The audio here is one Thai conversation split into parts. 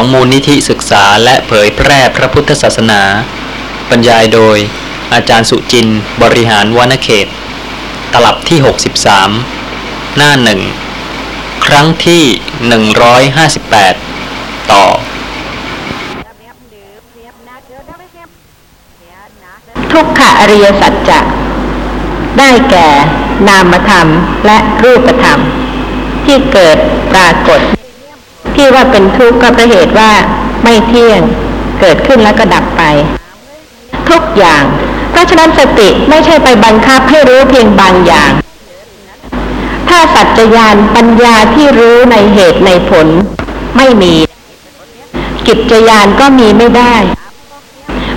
ของมูลนิธิศึกษาและเผยแพร่พระพุทธศาสนา บรรยายโดย อาจารย์สุจินต์บริหารวานเขต ตลับที่ 63 หน้าหนึ่งครั้งที่ 158 ต่อ ทุกขอริยสัจจะได้แก่นามธรรมและรูปธรรม ที่เกิดปรากฏ ที่ว่าเป็นทุกข์ก็เพราะเหตุว่าไม่เที่ยงเกิดขึ้นแล้วก็ดับไป ทุกอย่าง เพราะฉะนั้นสติไม่ใช่ไปบังคับให้รู้เพียงบางอย่าง ถ้าสัจจญาณปัญญาที่รู้ในเหตุในผลไม่มี กิจญาณก็มีไม่ได้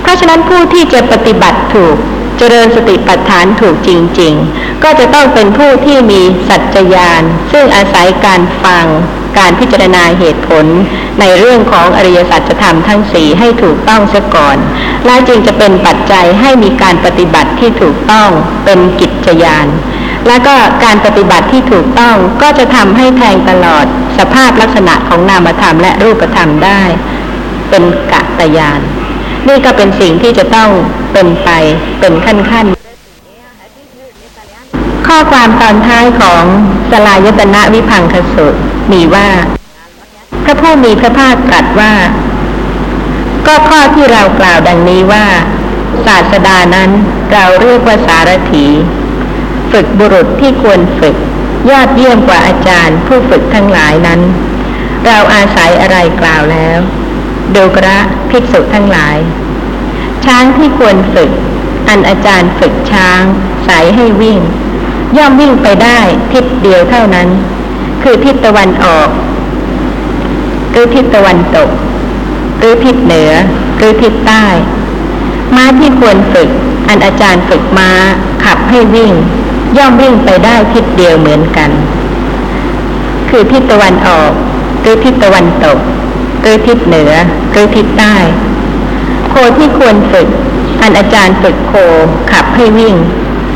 เพราะฉะนั้นผู้ที่จะปฏิบัติถูกเจริญสติปัฏฐานถูกจริง ๆ ก็จะต้องเป็นผู้ที่มีสัจจญาณซึ่งอาศัยการฟัง การพิจารณาเหตุผล ในเรื่องของอริยสัจธรรมทั้งสี่ให้ถูกต้องเสียก่อน และจึงจะเป็นปัจจัยให้มีการปฏิบัติที่ถูกต้องเป็นกิจญาณและก็การปฏิบัติที่ถูกต้องก็จะทำให้แทงตลอดสภาพลักษณะของนามธรรมและรูปธรรมได้ เป็นกะตยาน นี่ก็เป็นสิ่งที่จะต้องเป็นไปเป็นขั้นขั้นๆ ข้อความตอนท้ายของสลายตนะวิพังคสุตมีว่า พระผู้มีพระภาคตรัสว่า ก็ข้อที่เรากล่าวดังนี้ว่า ศาสดานั้นเราเรียกว่าสารถี ฝึกบุรุษที่ควรฝึก ยอดเยี่ยมกว่าอาจารย์ ผู้ฝึกทั้งหลายนั้น เราอาศัยอะไรกล่าวแล้วดูกระภิกษุทั้งหลาย ช้างที่ควรฝึก อันอาจารย์ฝึกช้าง สายให้วิ่ง ย่อมวิ่งไปได้ทิศเดียวเท่านั้น คือทิศตะวันออกหรือทิศตะวันตกหรือทิศเหนือหรือทิศใต้ ม้าที่ควรฝึก อันอาจารย์ฝึกม้าขับให้วิ่ง ย่อมวิ่งไปได้ทิศเดียวเหมือนกัน คือทิศตะวันออกหรือทิศตะวันตกหรือทิศเหนือหรือทิศใต้ โคที่ควรฝึก อันอาจารย์ฝึกโคขับให้วิ่ง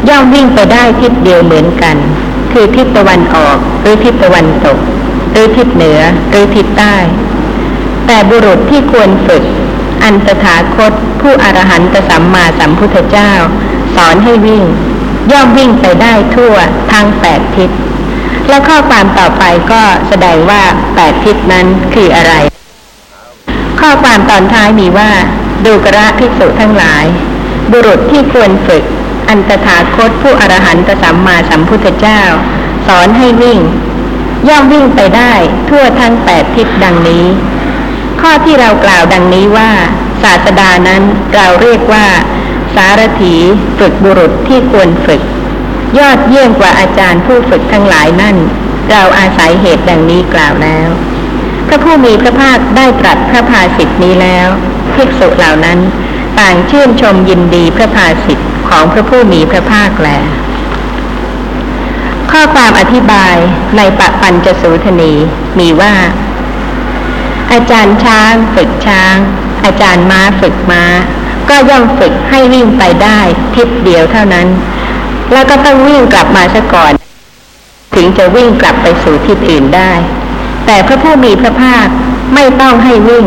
ย่อมวิ่งไปได้ทิศเดียวเหมือนกัน คือทิศตะวันออกหรือทิศตะวันตก หรือทิศเหนือหรือทิศใต้ แต่บุรุษที่ควรฝึก อันตถาคต ผู้อรหันตสัมมาสัมพุทธเจ้า สอนให้วิ่ง ย่อมวิ่งไปได้ทั่วทั้งแปดทิศ และข้อความต่อไปก็แสดงว่าแปดทิศนั้นคืออะไร ข้อความตอนท้ายมีว่าดูกระภิกษุทั้งหลาย บุรุษที่ควรฝึก อันตถาคตผู้อรหันตสัมมาสัมพุทธเจ้า สอนให้วิ่ง ย่อมวิ่งไปได้ทั่วทั้งแปดทิศดังนี้ ข้อที่เรากล่าวดังนี้ว่า ศาสดานั้นเราเรียกว่า สารถีฝึกบุรุษที่ควรฝึก ยอดเยี่ยมกว่าอาจารย์ผู้ฝึกทั้งหลายนั่น เราอาศัยเหตุดังนี้กล่าวแล้ว พระผู้มีพระภาคได้ตรัสพระภาสิทธินี้แล้วภิกษุเหล่านั้น ต่างชื่นชมยินดีพระภาสิทธิ์ ของพระผู้มีพระภาคแล ข้อความอธิบายในปะปัญจสูทนีมีว่า อาจารย์ช้างฝึกช้าง อาจารย์ม้าฝึกม้า ก็ย่อมฝึกให้วิ่งไปได้ทิศเดียวเท่านั้น แล้วก็ต้องวิ่งกลับมาซะก่อน ถึงจะวิ่งกลับไปสู่ทิศอื่นได้ แต่พระผู้มีพระภาคไม่ต้องให้วิ่ง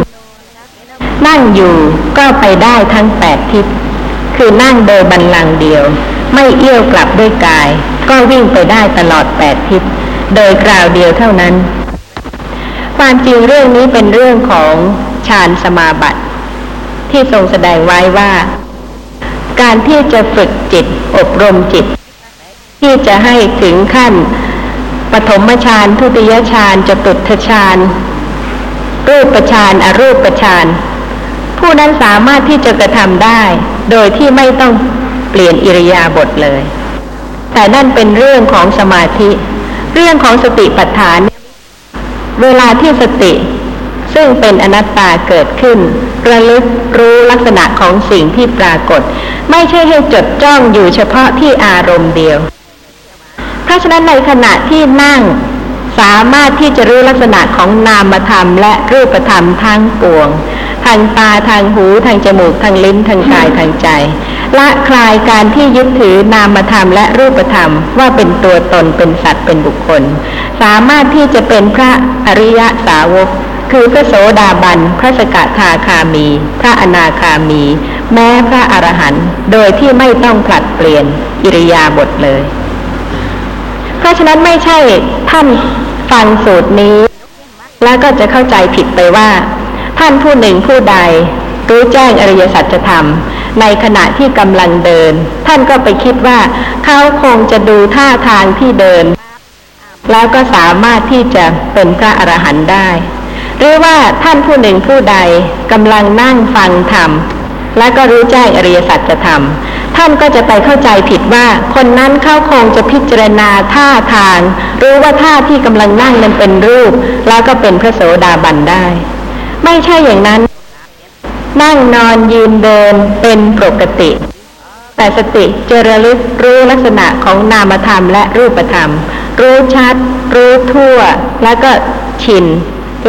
นั่งอยู่ก็ไปได้ทั้งแปดทิศ คือนั่งโดยบันลังเดียว ไม่เอี้ยวกลับด้วยกาย ก็วิ่งไปได้ตลอดแปดทิศโดยกล่าวเดียวเท่านั้น ความจริงเรื่องนี้เป็นเรื่องของฌานสมาบัติ ที่ทรงแสดงไว้ว่า การที่จะฝึกจิตอบรมจิต ที่จะให้ถึงขั้นปฐมฌานทุติยฌานจตุตฌานรูปฌานอรูปฌานผู้นั้นสามารถที่จะกระทำได้ โดยที่ไม่ต้องเปลี่ยนอิริยาบถเลย แต่นั่นเป็นเรื่องของสมาธิ เรื่องของสติปัฏฐาน เวลาที่สติ ซึ่งเป็นอนัตตาเกิดขึ้น ระลึกรู้ลักษณะของสิ่งที่ปรากฏ ไม่ใช่ให้จดจ้องอยู่เฉพาะที่อารมณ์เดียว เพราะฉะนั้นในขณะที่นั่งสามารถที่จะรู้ลักษณะของนามธรรมและรูปธรรมทั้งปวง ทางตาทางหูทางจมูกทางลิ้นทางกายทางใจ ละคลายการที่ยึดถือนามธรรมและรูปธรรมว่าเป็นตัวตนเป็นสัตว์เป็นบุคคล สามารถที่จะเป็นพระอริยสาวกคือพระโสดาบัน พระสกทาคามี พระอนาคามี แม้พระอรหันต์โดยที่ไม่ต้องผลัดเปลี่ยนอิริยาบถเลย เพราะฉะนั้นไม่ใช่ท่านฟังสูตรนี้ แล้วก็จะเข้าใจผิดไปว่า ท่านผู้หนึ่งผู้ใดรู้แจ้งอริยสัจธรรม ในขณะที่กำลังเดิน ท่านก็ไปคิดว่าเขาคงจะดูท่าทางที่เดิน แล้วก็สามารถที่จะเป็นพระอรหันต์ได้ หรือว่าท่านผู้หนึ่งผู้ใดกำลังนั่งฟังธรรม และก็รู้แจ้งอริยสัจธรรม ท่านก็จะไปเข้าใจผิดว่า คนนั้นเขาคงจะพิจารณาท่าทาง รู้ว่าท่าที่กำลังนั่งนั้นเป็นรูป แล้วก็เป็นพระโสดาบันได้ ไม่ใช่อย่างนั้น นั่งนอนยืนเดินเป็นปกติ แต่สติเจระลึกรู้ลักษณะของนามธรรมและรูปธรรม รู้ชัด รู้ทั่ว แล้วก็ชิน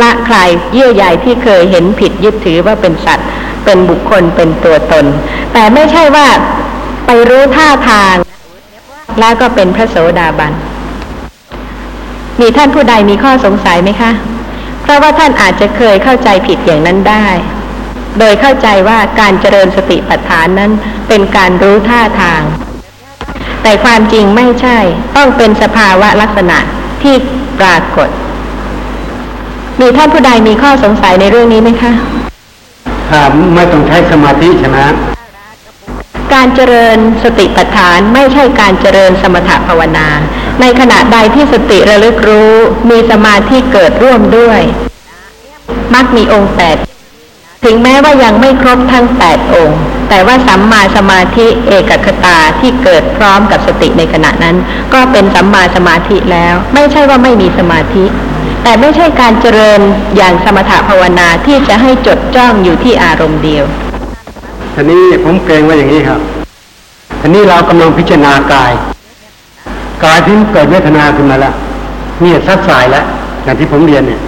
ละคลายเยื่อใยที่เคยเห็นผิดยึดถือว่าเป็นสัตว์ เป็นบุคคลเป็นตัวตน แต่ไม่ใช่ว่าไปรู้ท่าทาง แล้วก็เป็นพระโสดาบันมีท่านผู้ใดมีข้อสงสัยไหมคะ เพราะว่าท่านอาจจะเคยเข้าใจผิดอย่างนั้นได้ โดยเข้าใจว่าการเจริญสติปัฏฐานนั้นเป็นการรู้ท่าทาง แต่ความจริงไม่ใช่ ต้องเป็นสภาวะลักษณะที่ปรากฏ มีท่านผู้ใดมีข้อสงสัยในเรื่องนี้ไหมคะ ครับไม่ต้องใช้สมาธิใช่ไหม การเจริญสติปัฏฐานไม่ใช่การเจริญสมถภาวนา ในขณะใดที่สติระลึกรู้มีสมาธิเกิดร่วมด้วยมักมีองค์แปดถึงแม้ว่ายังไม่ครบทั้งแปดองค์ แต่ว่าสัมมาสมาธิเอกคตาที่เกิดพร้อมกับสติในขณะนั้น ก็เป็นสัมมาสมาธิแล้ว ไม่ใช่ว่าไม่มีสมาธิ แต่ไม่ใช่การเจริญอย่างสมถภาวนาที่จะให้จดจ้องอยู่ที่อารมณ์เดียว ทีนี้ผมเกรงว่าอย่างนี้ครับทีนี้เรากำลังพิจารณากาย กายที่เกิดเวทนาขึ้นมาแล้วเนี่ยซัดสายแล้วอย่างที่ผมเรียนเนี่ย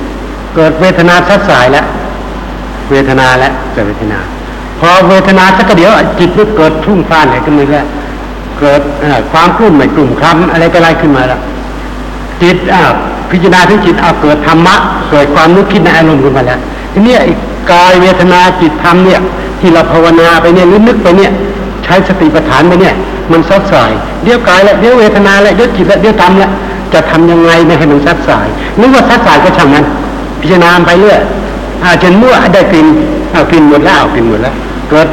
เกิดเวทนาซัดสายแล้วเวทนาแล้วเกิดเวทนา พอเวทนาสักเดียวจิตมันเกิดทุ่งฟ้านอะไรขึ้นมาแล้วเกิดความกลุ่มไม่กลุ่มคล้ำอะไรก็อะไรขึ้นมาแล้วจิตอ่าพิจารณาถึงจิตเอาเกิดธรรมะเกิดความนึกคิดในอารมณ์ขึ้นมาแล้วทีนี้อ้ก กายเวทนาจิตธรรมเนี่ย ที่เราภาวนาไปเนี่ยรือนึกไปเนี่ยใช้สติปัฏฐานไปเนี่ย มันซัดสายเดี๋ยวกายแล้วเดี๋ยวเวทนาแล้วเดี๋ยวจิตแล้วเดี๋ยวธรรมล้วจะทำยังไงไม่ให้มันซัดสายนึกว่าซัดสายก็ช่างมันพิจารณาไปเรื่อยอาจนมั่วได้กลิ่นเอากลิ่นหมดแล้วเอากลิ่นหมดแล้วเกิด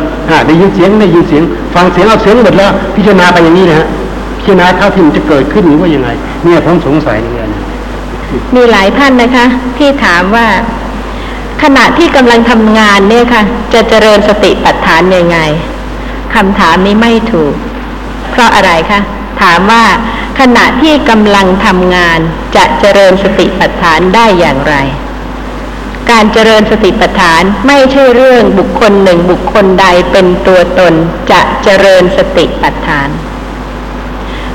ได้ยินเสียงได้ยินเสียง ฟังเสียงเอาเสียงหมดแล้ว พิจารณาไปอย่างนี้นะฮะพิจารณาเท่าที่มันจะเกิดขึ้นหรือว่ายังไง เนี่ยผมสงสัยอย่างนี้นมีหลายท่านนะคะ ที่ถามว่า ขณะที่กำลังทำงานเนี่ยค่ะ จะเจริญสติปัฏฐานยังไงคำถามนี้ไม่ถูก เพราะอะไรคะถามว่าขณะที่กำลังทำงานจะเจริญสติปัฏฐานได้อย่างไร การเจริญสติปัฏฐานไม่ใช่เรื่องบุคคลหนึ่งบุคคลใดเป็นตัวตนจะเจริญสติปัฏฐาน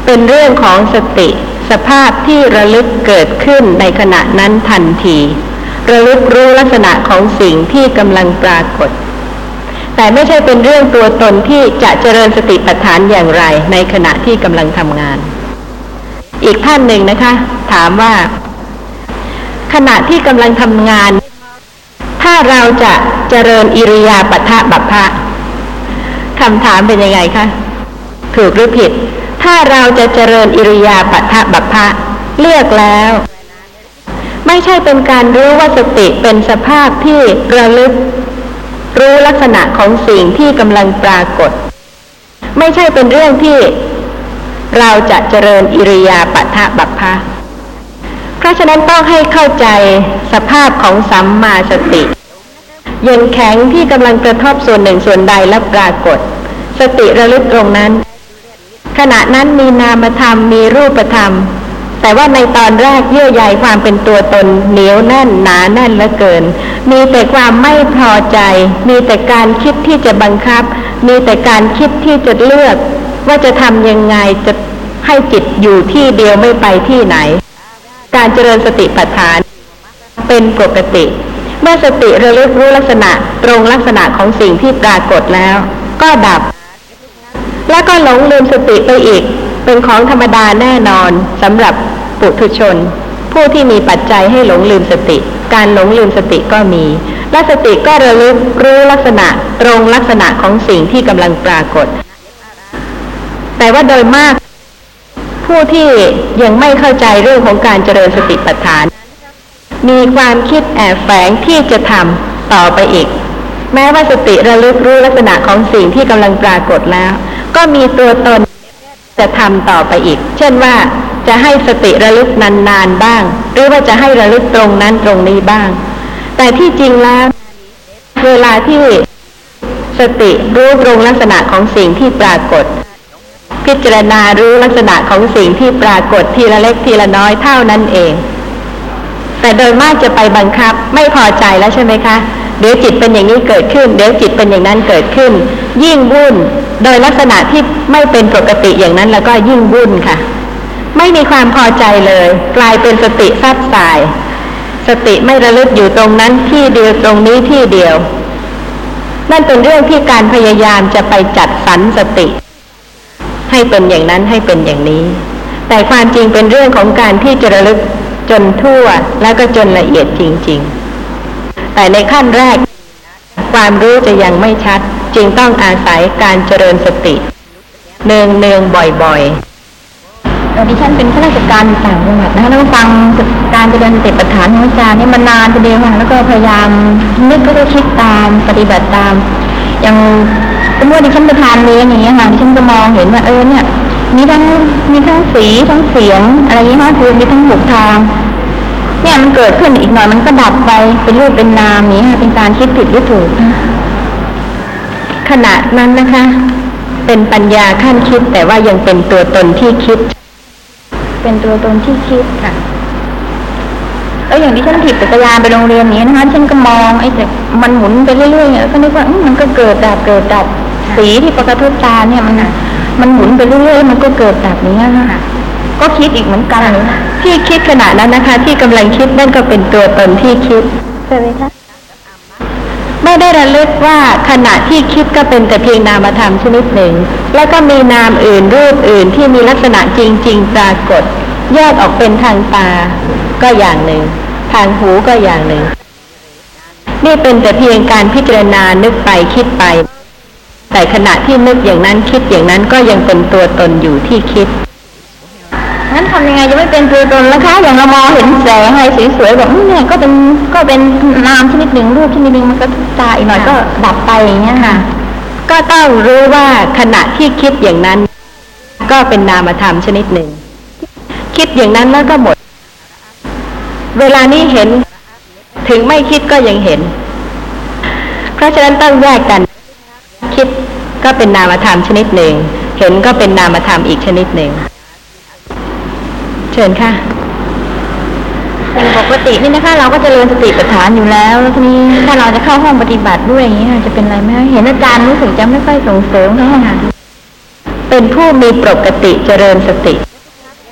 เป็นเรื่องของสติสภาพที่ระลึกเกิดขึ้นในขณะนั้นทันที ระลึกรู้ลักษณะของสิ่งที่กำลังปรากฏ แต่ไม่ใช่เป็นเรื่องตัวตนที่จะเจริญสติปัฏฐานอย่างไร ในขณะที่กำลังทำงาน อีกท่านหนึ่งนะคะ ถามว่า ขณะที่กำลังทำงาน ถ้าเราจะเจริญอิริยาปถะบัพพะคำถามเป็นยังไงคะถูกหรือผิด ถ้าเราจะเจริญอิริยาปถะบัพพะเลือกแล้ว ไม่ใช่เป็นการรู้ว่าสติเป็นสภาพที่ระลึก รู้ลักษณะของสิ่งที่กำลังปรากฏ ไม่ใช่เป็นเรื่องที่เราจะเจริญอิริยาปถะบัพพะเพราะฉะนั้นต้องให้เข้าใจสภาพของสัมมาสติ เย็นแข็งที่กำลังกระทบส่วนหนึ่งส่วนใดและปรากฏ สติระลึกตรงนั้น ขณะนั้นมีนามธรรมมีรูปธรรม แต่ว่าในตอนแรกเยื่อใยความเป็นตัวตนเหนียวแน่นหนาแน่นเหลือเกิน มีแต่ความไม่พอใจ มีแต่การคิดที่จะบังคับ มีแต่การคิดที่จะเลือก ว่าจะทำยังไงจะให้จิตอยู่ที่เดียวไม่ไปที่ไหน การเจริญสติปัฏฐานเป็นปกติ เมื่อสติระลึกรู้ลักษณะตรงลักษณะของสิ่งที่ปรากฏแล้ว ก็ดับ แล้วก็หลงลืมสติไปอีก เป็นของธรรมดาแน่นอนสำหรับปุถุชน ผู้ที่มีปัจจัยให้หลงลืมสติ การหลงลืมสติก็มีและสติก็ระลึกรู้ลักษณะตรงลักษณะของสิ่งที่กำลังปรากฏ แต่ว่าโดยมาก ผู้ที่ยังไม่เข้าใจเรื่องของการเจริญสติปัฏฐาน มีความคิดแอบแฝงที่จะทำต่อไปอีก แม้ว่าสติระลึกรู้ลักษณะของสิ่งที่กำลังปรากฏแล้ว ก็มีตัวตน จะทำต่อไปอีก เช่นว่าจะให้สติระลึกนานๆบ้าง หรือว่าจะให้ระลึกตรงนั้นตรงนี้บ้าง แต่ที่จริงแล้วเวลาที่สติรู้ตรงลักษณะของสิ่งที่ปรากฏ พิจารณารู้ลักษณะของสิ่งที่ปรากฏทีละเล็กทีละน้อยเท่านั้นเอง แต่โดยมากจะไปบังคับไม่พอใจแล้วใช่ไหมคะ เดี๋ยวจิตเป็นอย่างนี้เกิดขึ้น เดี๋ยวจิตเป็นอย่างนั้นเกิดขึ้น ยิ่งวุ่น โดยลักษณะที่ไม่เป็นปกติอย่างนั้นแล้วก็ยิ่งวุ่นค่ะ ไม่มีความพอใจเลย กลายเป็นสติซัดสาย สติไม่ระลึกอยู่ตรงนั้นที่เดียวตรงนี้ที่เดียว นั่นเป็นเรื่องที่การพยายามจะไปจัดสรรสติ ให้เป็นอย่างนั้นให้เป็นอย่างนี้ แต่ความจริงเป็นเรื่องของการที่จะระลึกจนทั่วแล้วก็จนละเอียดจริง ๆ แต่ในขั้นแรก ความรู้จะยังไม่ชัด จึงต้องอาศัยการเจริญสติ เนืองเนืองบ่อยๆดิฉันเป็นข้าราชการต่างจังหวัดนะคะแล้วฟังการเจริญสติปัฏฐานของอาจารย์นี่มานานทีเดียวค่ะแล้วก็พยายามนึกแล้วก็คิดตามปฏิบัติตาม อย่างสมมติว่าดิฉันไปทานเลี้ยงอย่างเงี้ยค่ะดิฉันก็มองเห็นว่าเออเนี่ยมีทั้งมีทั้งสีทั้งเสียง อะไรอย่างเงี้ยคือมีทั้งหกทาง เนี่ยมันเกิดขึ้นอีกหน่อยมันก็ดับไปเป็นรูปเป็นนามอย่างนี้ค่ะเป็นการคิดผิดหรือถูกขณะนั้นนะคะ เป็นปัญญาขั้นคิดแต่ว่ายังเป็นตัวตนที่คิด เป็นตัวตนที่คิดค่ะแล้วอย่างที่ฉันถีบจักรยานไปโรงเรียนนี้นะคะฉันก็มองไอ้แต่มันหมุนไปเรื่อยๆเนี่ยก็นึกว่าอื้อมันก็เกิดดับเกิดดับสีที่ปกระทบตาเนี่ยมันมันหมุนไปเรื่อยๆมันก็เกิดดับอย่างเงี้ยค่ะ ก็คิดอีกเหมือนกันที่คิดขณะนั้นนะคะ ที่กำลังคิดนั่นก็เป็นตัวตนที่คิดใช่ไหมคะไม่ได้ระลึกว่าขณะที่คิดก็เป็นแต่เพียงนามธรรมชนิดหนึ่ง แล้วก็มีนามอื่นรูปอื่นที่มีลักษณะจริง ๆ ปรากฏ แยกออกเป็นทางตา ก็อย่างหนึ่ง ทางหูก็อย่างหนึ่ง นี่เป็นแต่เพียงการพิจารณานึกไปคิดไป แต่ขณะที่นึกอย่างนั้นคิดอย่างนั้นก็ยังเป็นตัวตนอยู่ที่คิด ทำยังไงจะไม่เป็นตัวตนล่ะคะ อย่างเรามองเห็นแสงอะไรสวยๆแบบเนี่ยก็เป็นก็เป็นนามชนิดหนึ่งรูปชนิดหนึ่งมันก็ตาอีกหน่อยก็ดับไปอย่างเงี้ยค่ะ ก็ต้องรู้ว่าขณะที่คิดอย่างนั้น ก็เป็นนามธรรมชนิดหนึ่ง คิดอย่างนั้นแล้วก็หมด เวลานี้เห็น ถึงไม่คิดก็ยังเห็น เพราะฉะนั้นต้องแยกกัน คิดก็เป็นนามธรรมชนิดหนึ่ง เห็นก็เป็นนามธรรมอีกชนิดหนึ่ง เชิญค่ะอย่างปกตินี่นะคะ เราก็จเจริญสติปัฏฐานอยู่แล้วแล้วทีนี้ถ้าเราจะเข้าห้องปฏิบัติด้วยอย่างนี้ค่ะจะเป็นอะไรไหมเห็นอาจารย์รู้สึกจะไม่ค่อยส่งเสริมเท่าไหร่เป็นผู้มีปกติเจริญสติ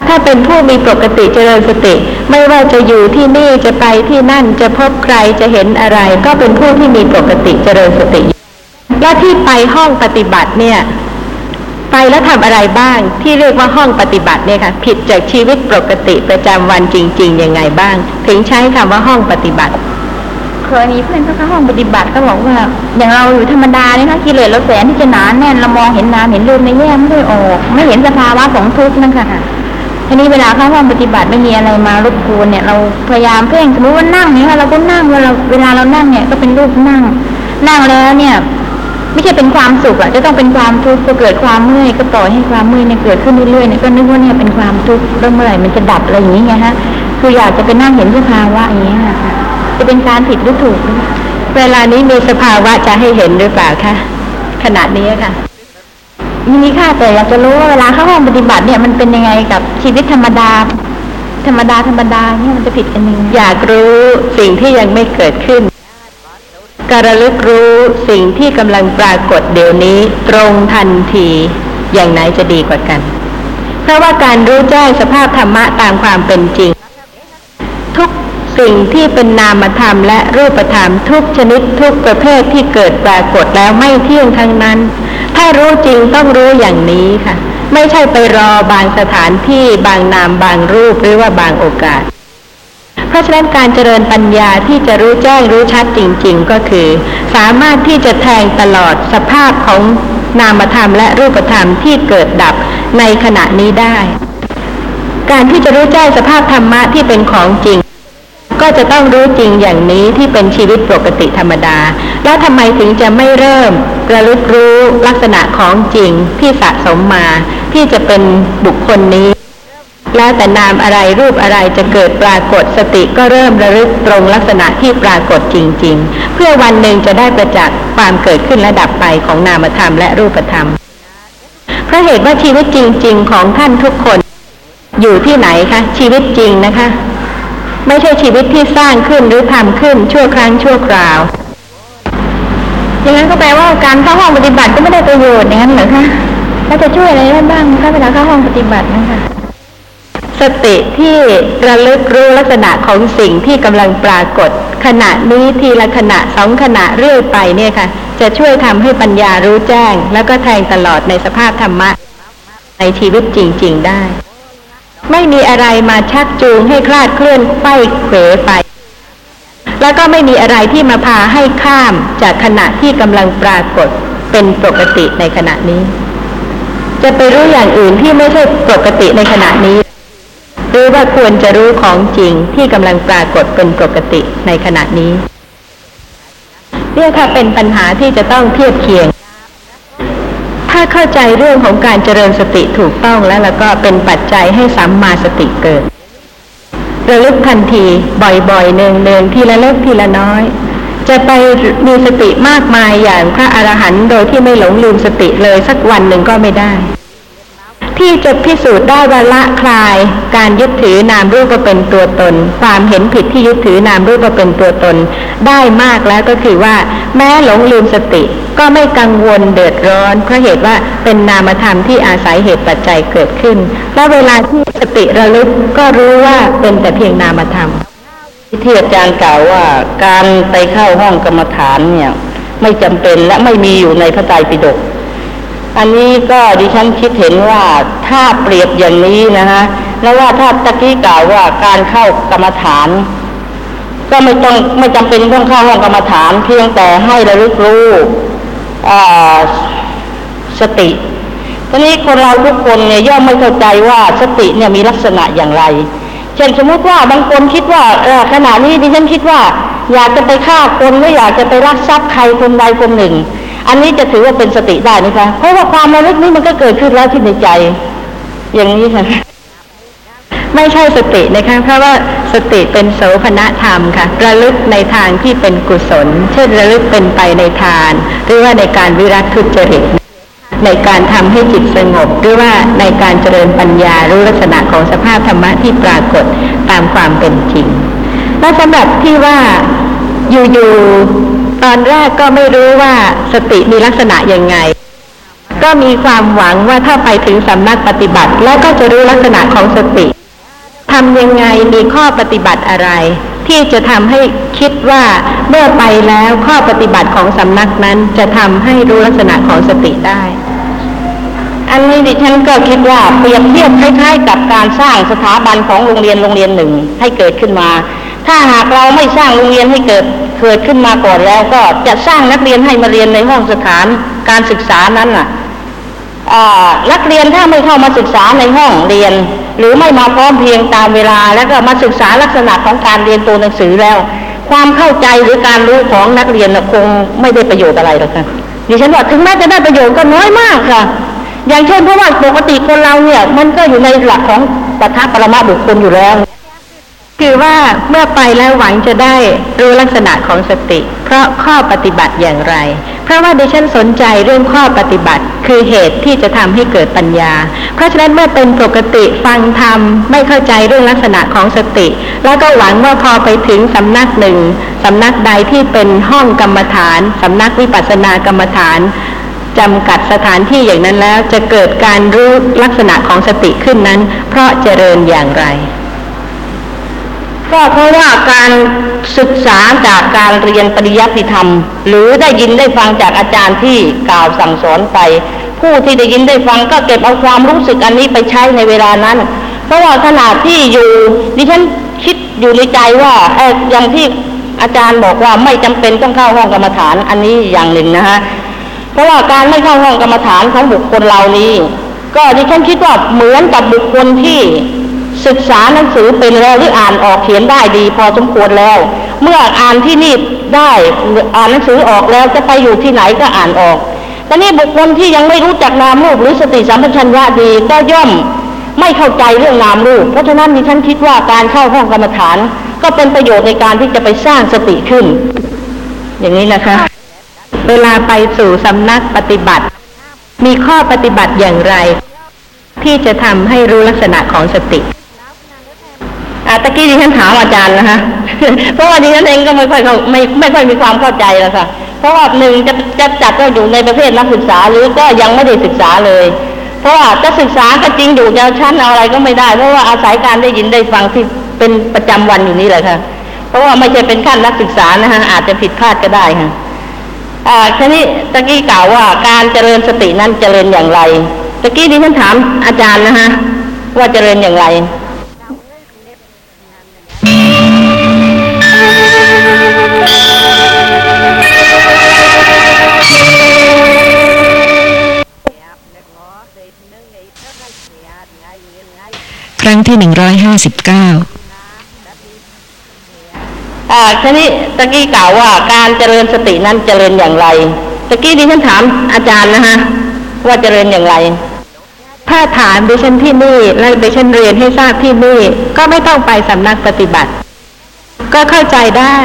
ถ้าเป็นผู้มีปกติเจริญสติ ไม่ว่าจะอยู่ที่นี่จะไปที่นั่นจะพบใครจะเห็นอะไร ก็เป็นผู้ที่มีปกติเจริญสติและที่ไปห้องปฏิบัติเนี่ย แล้วทำอะไรบ้าง ที่เรียกว่าห้องปฏิบัติเนี่ยค่ะ ผิดจากชีวิตปกติประจำวันจริงๆยังไงบ้าง ถึงใช้คำว่าห้องปฏิบัติเคยมีเพื่อนเขาเข้าห้องปฏิบัติก็บอกว่า อย่างเราอยู่ธรรมดาเนี่ยนะกิเลสเราแสนที่จะหนาแน่นเรามองเห็นนามเห็นรูปในแยกไม่ได้ออกไม่เห็นสภาวะของทุกข์นั่นค่ะทีนี้เวลาเข้าห้องปฏิบัติไม่มีอะไรมารบกวนเนี่ยเราพยายามเพ่งสมมติว่านั่งเนี่ยค่ะเราก็นั่งเวลาเวลาเรานั่งเนี่ยก็เป็นรูปนั่ง นั่งแล้วเนี่ย ไม่ใช่เป็นความสุขอะจะต้องเป็นความทุกข์พอเกิดความเมื่อยก็ปล่อยให้ความเมื่อยเนี่ยเกิดขึ้นเรื่อยๆเนี่ยก็นึกว่าเนี่ยเป็นความทุกข์แล้วเมื่อไหร่มันจะดับอะไรอย่างนี้ไงฮะ คืออยากจะไปนั่งเห็นสภาวะอย่างนี้ค่ะจะเป็นการผิดหรือถูก เวลานี้มีสภาวะจะให้เห็นหรือเปล่าคะขณะนี้ค่ะมินิค่ะแต่อยากจะรู้ว่าเวลาเข้าห้องปฏิบัติเนี่ยมันเป็นยังไงกับชีวิตธรรมดา ธรรมดาธรรมดาเนี่ยมันจะผิดกันยังไงอยากรู้สิ่งที่ยังไม่เกิดขึ้น การระลึกรู้สิ่งที่กำลังปรากฏเดี๋ยวนี้ตรงทันทีอย่างไหนจะดีกว่ากัน เพราะว่าการรู้แจ้งสภาพธรรมะตามความเป็นจริง ทุกสิ่งที่เป็นนามธรรมและรูปธรรมทุกชนิดทุกประเภทที่เกิดปรากฏแล้วไม่เที่ยงทั้งนั้น ถ้ารู้จริงต้องรู้อย่างนี้ค่ะ ไม่ใช่ไปรอบางสถานที่บางนามบางรูปหรือว่าบางโอกาส เพราะฉะนั้นการเจริญปัญญาที่จะรู้แจ้งรู้ชัดจริง ๆ ก็คือ สามารถที่จะแทงตลอดสภาพของนามธรรมและรูปธรรมที่เกิดดับในขณะนี้ได้ การที่จะรู้แจ้งสภาพธรรมะที่เป็นของจริง ก็จะต้องรู้จริงอย่างนี้ที่เป็นชีวิตปกติธรรมดา แล้วทำไมถึงจะไม่เริ่มระลึกรู้ลักษณะของจริงที่สะสมมาที่จะเป็นบุคคลนี้ แล้วแต่นามอะไรรูปอะไรจะเกิดปรากฏสติก็เริ่มระลึกตรงลักษณะที่ปรากฏจริง ๆ เพื่อวันหนึ่งจะได้ประจักษ์ความเกิดขึ้นและดับไปของนามธรรมและรูปธรรมเพราะเหตุว่าชีวิตจริง ๆ ของท่านทุกคน อยู่ที่ไหนคะชีวิตจริงนะคะ ไม่ใช่ชีวิตที่สร้างขึ้นหรือทำขึ้นชั่วครั้งชั่วคราวอย่างนั้นก็แปลว่าการเข้าห้องปฏิบัติก็ไม่ได้ประโยชน์อย่างนั้นเหรอคะแล้วจะช่วยอะไรได้บ้างคะเวลาเข้าห้องปฏิบัตินะคะ สติที่ระลึกรู้ลักษณะของสิ่งที่กำลังปรากฏ ขณะนี้ทีละขณะสองขณะเรื่อยไปเนี่ยค่ะ จะช่วยทำให้ปัญญารู้แจ้ง แล้วก็แทงตลอดในสภาพธรรมะ ในชีวิตจริง ๆ ได้ ไม่มีอะไรมาชักจูงให้คลาดเคลื่อนไขว้เขวไป แล้วก็ไม่มีอะไรที่มาพาให้ข้ามจากขณะที่กำลังปรากฏเป็นปกติในขณะนี้ จะไปรู้อย่างอื่นที่ไม่ใช่ปกติในขณะนี้ หรือว่าควรจะรู้ของจริงที่กำลังปรากฏเป็นปกติในขณะนี้เนี่ยค่ะเป็นปัญหาที่จะต้องเทียบเคียง ถ้าเข้าใจเรื่องของการเจริญสติถูกต้องแล้วแล้วก็เป็นปัจจัยให้สัมมาสติเกิดระลึกทันทีบ่อยๆเนืองเนืองๆทีละเล็กทีละน้อย จะไปมีสติมากมายอย่างพระอรหันต์โดยที่ไม่หลงลืมสติเลยสักวันหนึ่งก็ไม่ได้ ที่จะพิสูจน์ได้ว่าละคลาย การยึดถือนามรูปว่าเป็นตัวตน ความเห็นผิดที่ยึดถือนามรูปว่าเป็นตัวตน ได้มากแล้วก็คือว่า แม้หลงลืมสติ ก็ไม่กังวลเดือดร้อนเพราะเหตุว่าเป็นนามธรรมที่อาศัยเหตุปัจจัยเกิดขึ้น และเวลาที่สติระลึกก็รู้ว่าเป็นแต่เพียงนามธรรมที่อาจารย์กล่าวว่าการไปเข้าห้องกรรมฐานเนี่ยไม่จำเป็นและไม่มีอยู่ในพระไตรปิฎก อันนี้ก็ดิฉันคิดเห็นว่าถ้าเปรียบอย่างนี้นะฮะแล้วว่าถ้าตะกี้กล่าวว่าการเข้ากรรมฐาน ก็ไม่ต้องไม่จำเป็นต้องเข้าห้องกรรมฐาน เพียงแต่ให้ระลึกรู้อ่าสติทีนี้คนเราทุกคนเนี่ยย่อมไม่เข้าใจว่าสติเนี่ยมีลักษณะอย่างไร เช่นสมมติว่าบางคนคิดว่าขณะนี้ดิฉันคิดว่า อยากจะไปฆ่าคนหรืออยากจะไปรักทรัพย์ใครคนใดคนหนึ่ง อันนี้จะถือว่าเป็นสติได้ไหมคะ เพราะว่าความระลึกนี้มันก็เกิดขึ้นแล้วที่ในใจ อย่างนี้ค่ะ ไม่ใช่สตินะคะ เพราะว่าสติเป็นโสภณธรรมค่ะ ระลึกในทางที่เป็นกุศล เช่นระลึกเป็นไปในทาน หรือว่าในการวิรัตทุจริตในการทำให้จิตสงบ หรือว่าในการเจริญปัญญารู้ลักษณะของสภาพธรรมะที่ปรากฏตามความเป็นจริง และสำหรับที่ว่าอยู่ๆ ตอนแรกก็ไม่รู้ว่าสติมีลักษณะยังไง ก็มีความหวังว่าถ้าไปถึงสำนักปฏิบัติ แล้วก็จะรู้ลักษณะของสติทำยังไงมีข้อปฏิบัติอะไร ที่จะทำให้คิดว่าเมื่อไปแล้วข้อปฏิบัติของสำนักนั้นจะทำให้รู้ลักษณะของสติได้ อันนี้ดิฉันก็คิดว่าเปรียบเทียบคล้ายๆ กับการสร้างสถาบันของโรงเรียนโรงเรียนหนึ่งให้เกิดขึ้นมา ถ้าหากเราไม่สร้างโรงเรียนให้เกิดเกิดขึ้นมาก่อนแล้วก็จะสร้างนักเรียนให้มาเรียนในห้องสถานการศึกษานั้นน่ะอ่านักเรียนถ้าไม่เข้ามาศึกษาในห้องเรียน หรือไม่มาพร้อมเพียงตามเวลา แล้วก็มาศึกษาลักษณะของการเรียนตัวหนังสือแล้ว ความเข้าใจหรือการรู้ของนักเรียนคงไม่ได้ประโยชน์อะไรหรอกค่ะดิฉันว่าถึงแม้จะได้ประโยชน์ก็น้อยมากค่ะ อย่างเช่นเพราะว่าปกติคนเราเนี่ย มันก็อยู่ในหลักของปัทภปรมาบุคคลอยู่แล้ว คือว่าเมื่อไปแล้วหวังจะได้รู้ลักษณะของสติ เพราะข้อปฏิบัติอย่างไร เพราะว่าดิฉันสนใจเรื่องข้อปฏิบัติ คือเหตุที่จะทำให้เกิดปัญญา เพราะฉะนั้นเมื่อเป็นปกติฟังธรรมไม่เข้าใจเรื่องลักษณะของสติ แล้วก็หวังว่าพอไปถึงสำนักหนึ่งสำนักใดที่เป็นห้องกรรมฐานสำนักวิปัสสนากรรมฐานจำกัดสถานที่อย่างนั้นแล้วจะเกิดการรู้ลักษณะของสติขึ้นนั้น เพราะเจริญอย่างไร ก็เพราะว่าการศึกษาจากการเรียนปริยัติธรรม หรือได้ยินได้ฟังจากอาจารย์ที่กล่าวสั่งสอนไป ผู้ที่ได้ยินได้ฟังก็เก็บเอาความรู้สึกอันนี้ไปใช้ในเวลานั้น เพราะว่าขณะที่อยู่ดิฉันคิดอยู่ในใจว่าเอออย่างที่อาจารย์บอกว่าไม่จำเป็นต้องเข้าห้องกรรมฐานอันนี้อย่างหนึ่งนะฮะเพราะว่าการไม่เข้าห้องกรรมฐานของบุคคลเหล่านี้ ก็ดิฉันคิดว่าเหมือนกับบุคคลที่ ศึกษาหนังสือเป็นแล้วหรืออ่านออกเขียนได้ดีพอสมควรแล้ว เมื่ออ่านที่นี่ได้อ่านหนังสือออกแล้วจะไปอยู่ที่ไหนก็อ่านออกแต่นี่บุคคลที่ยังไม่รู้จักนามรูปหรือสติสัมปชัญญะดีก็ย่อมไม่เข้าใจเรื่องนามรูป เพราะฉะนั้นดิฉันคิดว่าการเข้าห้องกรรมฐาน ก็เป็นประโยชน์ในการที่จะไปสร้างสติขึ้น อย่างนี้นะคะ เวลาไปสู่สำนักปฏิบัติ มีข้อปฏิบัติอย่างไร ที่จะทำให้รู้ลักษณะของสติ อ่าตะกี้ดิฉันถามอาจารย์นะคะเพราะว่าดิฉันเองก็ไม่ค่อยเขาไม่ไม่ค่อยมีความเข้าใจแล้วค่ะ เพราะว่าหนึ่งจะจะจัดก็อยู่ในประเภทนักศึกษาหรือก็ยังไม่ได้ศึกษาเลย เพราะว่าจะศึกษาก็จริงอยู่จะชั้นเอาอะไรก็ไม่ได้ เพราะว่าอาศัยการได้ยินได้ฟังที่เป็นประจำวันอยู่นี่แหละค่ะ เพราะว่าไม่ใช่เป็นขั้นนักศึกษานะคะอาจจะผิดพลาดก็ได้ค่ะอ่าทีนี้ตะกี้กล่าวว่าการเจริญสตินั้นเจริญอย่างไรตะกี้ดิฉันถามอาจารย์นะฮะว่าเจริญอย่างไร ครั้งที่หนึ่งร้อยห้าสิบเก้าอ่าทีนี้ตะกี้กล่าวว่าการเจริญสตินั้นเจริญอย่างไร ตะกี้ดิฉันถามอาจารย์นะฮะว่าเจริญอย่างไร ถ้าถามดิฉันที่นี่และดิฉันเรียนให้ทราบที่นี่ ก็ไม่ต้องไปสำนักปฏิบัติ ก็เข้าใจได้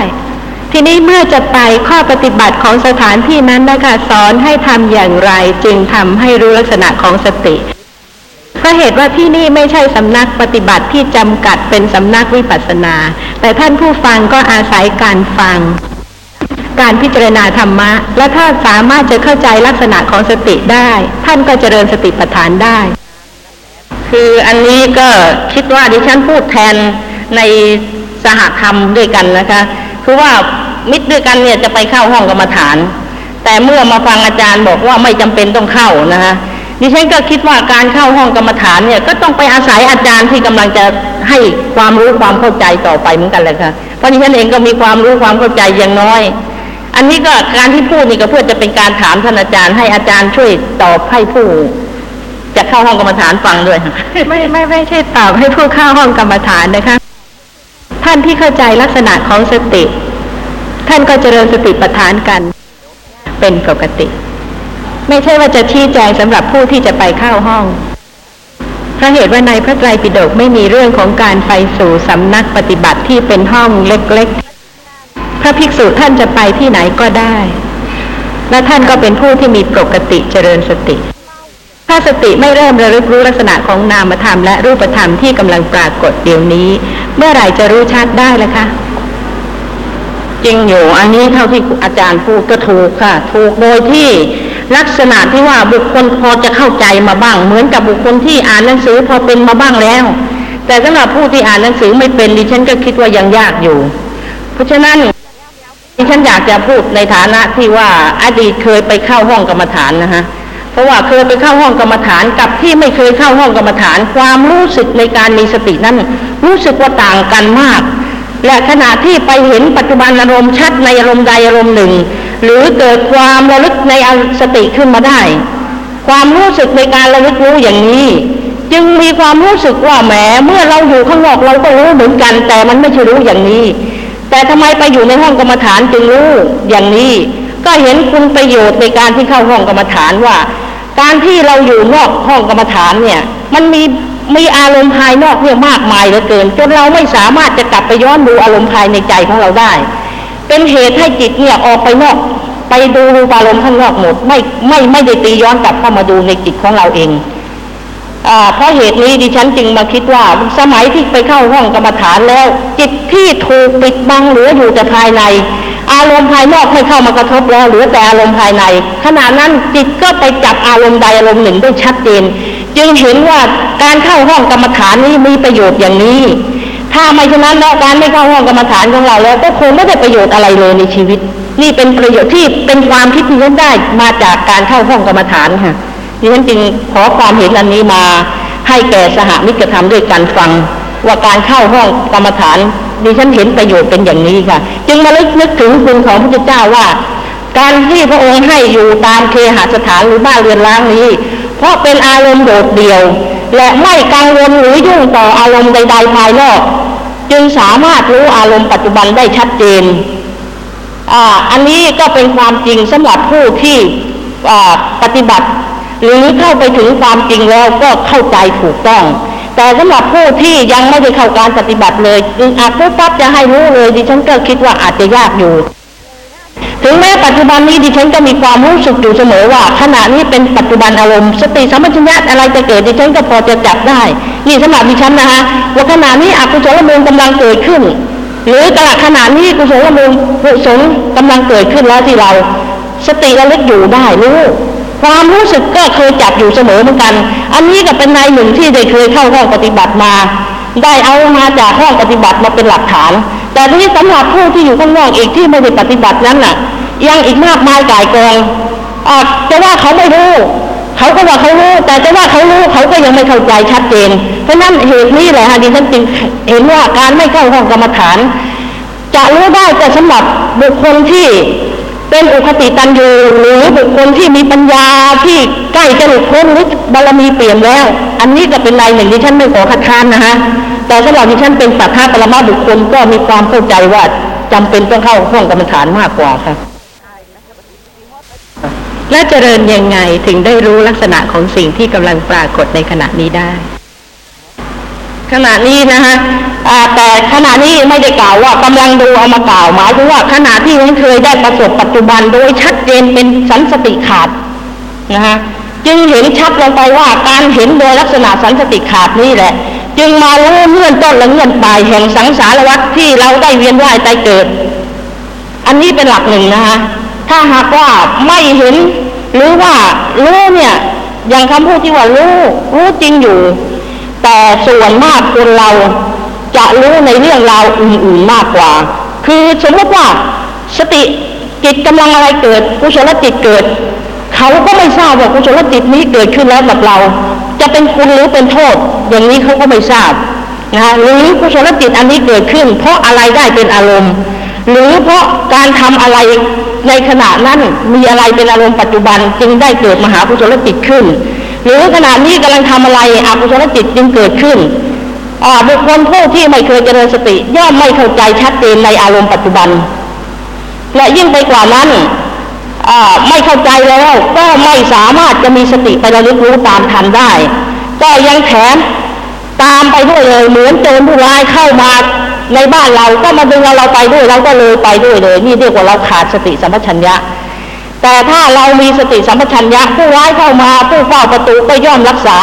ทีนี้เมื่อจะไปข้อปฏิบัติของสถานที่นั้นนะคะสอนให้ทำอย่างไรจึงทำให้รู้ลักษณะของสติเพราะเหตุว่าที่นี่ไม่ใช่สำนักปฏิบัติที่จำกัดเป็นสำนักวิปัสสนา แต่ท่านผู้ฟังก็อาศัยการฟัง การพิจารณาธรรมะ และถ้าสามารถจะเข้าใจลักษณะของสติได้ ท่านก็เจริญสติปัฏฐานได้ คืออันนี้ก็คิดว่าดิฉันพูดแทนใน สหธรรมด้วยกันนะคะคือว่ามิตรด้วยกันเนี่ยจะไปเข้าห้องกรรมฐาน แต่เมื่อมาฟังอาจารย์บอกว่าไม่จำเป็นต้องเข้านะคะดิฉันก็คิดว่าการเข้าห้องกรรมฐานเนี่ยก็ต้องไปอาศัยอาจารย์ที่กำลังจะให้ความรู้ความเข้าใจต่อไปเหมือนกันเลยค่ะเพราะดิฉันเองก็มีความรู้ความเข้าใจอย่างน้อย อันนี้ก็การที่พูดนี่ก็เพื่อจะเป็นการถามท่านอาจารย์ ให้อาจารย์ช่วยตอบให้ผู้ จะเข้าห้องกรรมฐานฟังด้วย ไม่ไม่ไม่ใช่ตอบให้ผู้เข้าห้องกรรมฐานนะคะ ท่านที่เข้าใจลักษณะของสติ ท่านก็เจริญสติปัฏฐานกัน เป็นปกติ ไม่ใช่ว่าจะชี้แจงสำหรับผู้ที่จะไปเข้าห้องเพราะเหตุว่าในพระไตรปิฎกไม่มีเรื่องของการไปสู่สำนักปฏิบัติที่เป็นห้องเล็กๆ พระภิกษุท่านจะไปที่ไหนก็ได้ และท่านก็เป็นผู้ที่มีปกติเจริญสติ ถ้าสติไม่เริ่มระลึกรู้ลักษณะของนามธรรมและรูปธรรมที่กำลังปรากฏเดี๋ยวนี้ เมื่อไหร่จะรู้ชัดได้ล่ะคะจริงอยู่อันนี้เท่าที่อาจารย์พูดก็ถูกค่ะ ถูกโดยที่ลักษณะที่ว่าบุคคลพอจะเข้าใจมาบ้าง เหมือนกับบุคคลที่อ่านหนังสือพอเป็นมาบ้างแล้ว แต่สำหรับผู้ที่อ่านหนังสือไม่เป็นดิฉันก็คิดว่ายังยากอยู่ เพราะฉะนั้นดิฉันอยากจะพูดในฐานะที่ว่าอดีตเคยไปเข้าห้องกรรมฐานนะฮะ ราะว่าเคยไปเข้าห้องกรรมฐานกับที่ไม่เคยเข้าห้องกรรมฐาน ความรู้สึกในการมีสตินั้น รู้สึกว่าต่างกันมาก และขณะที่ไปเห็นปัจจุบันอารมณ์ชัดในอารมณ์ใดอารมณ์หนึ่ง หรือเกิดความระลึกในสติขึ้นมาได้ ความรู้สึกในการระลึกรู้อย่างนี้ จึงมีความรู้สึกว่าแหมเมื่อเราอยู่ข้างนอกเราก็รู้เหมือนกัน แต่มันไม่ใช่รู้อย่างนี้ แต่ทำไมไปอยู่ในห้องกรรมฐานจึงรู้อย่างนี้ ก็เห็นคุณประโยชน์ในการที่เข้าห้องกรรมฐานว่า การที่เราอยู่นอกห้องกรรมฐานเนี่ย มันมีมีอารมณ์ภายนอกเนี่ยมากมายเหลือเกิน จนเราไม่สามารถจะกลับไปย้อนดูอารมณ์ภายในใจของเราได้ เป็นเหตุให้จิตเนี่ยออกไปนอก ไปดูรูปอารมณ์ข้างนอกหมด ไม่ไม่ไม่ได้ตีย้อนกลับเข้ามาดูในจิตของเราเองอเพราะเหตุนี้ดิฉันจึงมาคิดว่าสมัยที่ไปเข้าห้องกรรมฐานแล้ว จิตที่ถูกปิดบังเหลืออยู่แต่ภายใน อารมณ์ภายนอกให้เข้ามากระทบแล้วเหลือแต่อารมณ์ภายใน ขณะนั้นจิตก็ไปจับอารมณ์ใดอารมณ์หนึ่งได้ชัดเจน จึงเห็นว่าการเข้าห้องกรรมฐานนี้มีประโยชน์อย่างนี้ ถ้าไม่ฉะนั้นแล้วการไม่เข้าห้องกรรมฐานของเราแล้ว ก็คงไม่ได้ประโยชน์อะไรเลยในชีวิต นี่เป็นประโยชน์ที่เป็นความคิดที่ฉันได้มาจากการเข้าห้องกรรมฐานค่ะดิฉันจึงขอความเห็นอันนี้มาให้แก่สหมิตรธรรมด้วยกันฟังว่าการเข้าห้องกรรมฐาน ดิฉันเห็นประโยชน์เป็นอย่างนี้ค่ะ จึงมาลึกนึกถึงคุณของพระเจ้าว่า การที่พระองค์ให้อยู่ตามเคหสถานหรือบ้านเรือนร้างนี้ เพราะเป็นอารมณ์โดดเดี่ยว และไม่กังวลหรือยุ่งต่ออารมณ์ใด ๆ ภายนอก จึงสามารถรู้อารมณ์ปัจจุบันได้ชัดเจนอ่าอันนี้ก็เป็นความจริงสำหรับผู้ที่ปฏิบัติ หรือเข้าไปถึงความจริงแล้วก็เข้าใจถูกต้อง แต่สำหรับผู้ที่ยังไม่ได้เข้าการปฏิบัติเลยอาจปุ๊บปั๊บจะให้รู้เลยดิฉันก็คิดว่าอาจจะยากอยู่ ถึงแม้ปัจจุบันนี้ดิฉันก็มีความรู้สึกอยู่เสมอว่าขณะนี้เป็นปัจจุบันอารมณ์ สติสัมปชัญญะอะไรจะเกิดดิฉันก็พอจะจับได้ นี่สำหรับดิฉันนะฮะว่าขณะนี้อกุศลมูลกำลังเกิดขึ้น หรือตลาดขณะนี้กุศลมูลกุศลกำลังเกิดขึ้นแล้วที่เรา สติระลึกอยู่ได้รู้ ความรู้สึกก็เคยจับอยู่เสมอเหมือนกัน อันนี้ก็เป็นนายหนึ่งที่ได้เคยเข้าห้องปฏิบัติมา ได้เอามาจากห้องปฏิบัติมาเป็นหลักฐาน แต่ทีนี้สำหรับผู้ที่อยู่ข้างนอกอีกที่ไม่ได้ปฏิบัตินั้นน่ะ ยังอีกมากมายก่ายกองอาจจะว่าเขาไม่รู้ เขาก็ว่าเขารู้ แต่จะว่าเขารู้เขาก็ยังไม่เข้าใจชัดเจน เพราะนั้นเหตุนี้แหละฮะดิฉันจึงเห็นว่าการไม่เข้าห้องกรรมฐาน จะรู้ได้แต่สำหรับบุคคลที่ เป็นอุคติตันยูหรือบุคคลที่มีปัญญาที่ใกล้จะหลุดพ้นหรือบารมีเปลี่ยนแล้ว อันนี้ก็เป็นรายหนึ่งที่ฉันไม่ขอคัดค้านนะฮะแต่สำหรับที่ฉันเป็นปัจฉาปรมาบุคคลก็มีความเข้าใจว่าจำเป็นต้องเข้าห้องกรรมฐานมากกว่าค่ะและเจริญยังไงถึงได้รู้ลักษณะของสิ่งที่กำลังปรากฏในขณะนี้ได้ ขณะนี้นะฮะแต่ขณะนี้ไม่ได้กล่าวว่ากำลังดูเอามากล่าวหมายถึงว่าขณะที่ฉันเคยได้ประสบปัจจุบันโดยชัดเจนเป็นสันสติขาดนะฮะจึงเห็นชัดลงไปว่าการเห็นโดยลักษณะสันสติขาดนี่แหละ จึงมารู้เงื่อนต้นและเงื่อนปลายแห่งสังสารวัฏที่เราได้เวียนว่ายตายเกิด อันนี้เป็นหลักหนึ่งนะฮะถ้าหากว่าไม่เห็นหรือว่ารู้เนี่ยอย่างคำพูดที่ว่ารู้รู้จริงอยู่ แต่ส่วนมากคนเราจะรู้ในเรื่องราวอื่นๆมากกว่า คือสมมติว่าสติจิตกำลังอะไรเกิดกุศลจิตเกิด เขาก็ไม่ทราบว่ากุศลจิตนี้เกิดขึ้นแล้วกับเรา จะเป็นคุณหรือเป็นโทษ อย่างนี้เขาก็ไม่ทราบนะหรือกุศลจิตอันนี้เกิดขึ้น เพราะอะไรได้เป็นอารมณ์ หรือเพราะการทำอะไรในขณะนั้นมีอะไรเป็นอารมณ์ปัจจุบันจึงได้เกิดมหากุศลจิตขึ้น หรือขณะนี้กำลังทำอะไรอกุศลจิตจึงเกิดขึ้นอ่าบุคคลผู้ที่ไม่เคยเจริญสติ ย่อมไม่เข้าใจชัดเจนในอารมณ์ปัจจุบัน และยิ่งไปกว่านั้นอ่าไม่เข้าใจแล้วก็ไม่สามารถจะมีสติไประลึกรู้ตามทันได้ ก็ยังแถมตามไปด้วยเลยเหมือนโจรผู้ร้ายเข้ามาในบ้านเราก็มาดึงเอาเราไปด้วยเราก็เลยไปด้วยเลย นี่เรียกว่าเราขาดสติสัมปชัญญะ แต่ถ้าเรามีสติสัมปชัญญะผู้ร้ายเข้ามาผู้เฝ้าประตูก็ย่อมรักษา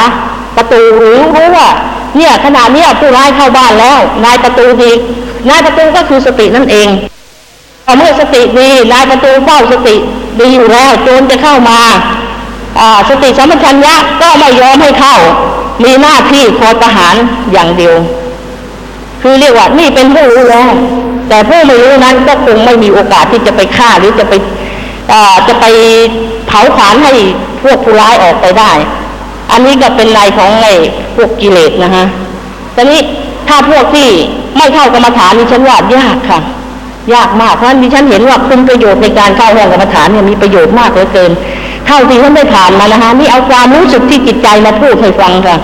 ประตูหรือรู้ว่า เนี่ยขณะเนี้ยผู้ร้ายเข้าบ้านแล้วนายประตูดีนายประตูก็คือสตินั่นเองพอเมื่อสติดีนายประตูเฝ้าสติดีอยู่แล้วโจรจะเข้ามาสติสัมปชัญญะก็ไม่ยอมให้เข้า มีหน้าที่คอยประหารอย่างเดียว คือเรียกว่านี่เป็นผู้รู้แล้วแต่ผู้ไม่รู้นั้นก็คงไม่มีโอกาสที่จะไปฆ่าหรือจะไป จะไปเผาผลาญให้พวกผู้ร้ายออกไปได้ อันนี้ก็เป็นลายของไอ้พวกกิเลสนะฮะแต่นี้ถ้าพวกที่ไม่เข้ากรรมฐานนี่ฉันว่ายากค่ะ ยากมากเพราะดิฉันเห็นว่าคุณประโยชน์ในการเข้าห้องกรรมฐานเนี่ยมีประโยชน์มากเหลือเกินเท่าที่ฉันได้ผ่านมานะคะนี่เอาความรู้สึกที่จิตใจมาพูดให้ฟังค่ะ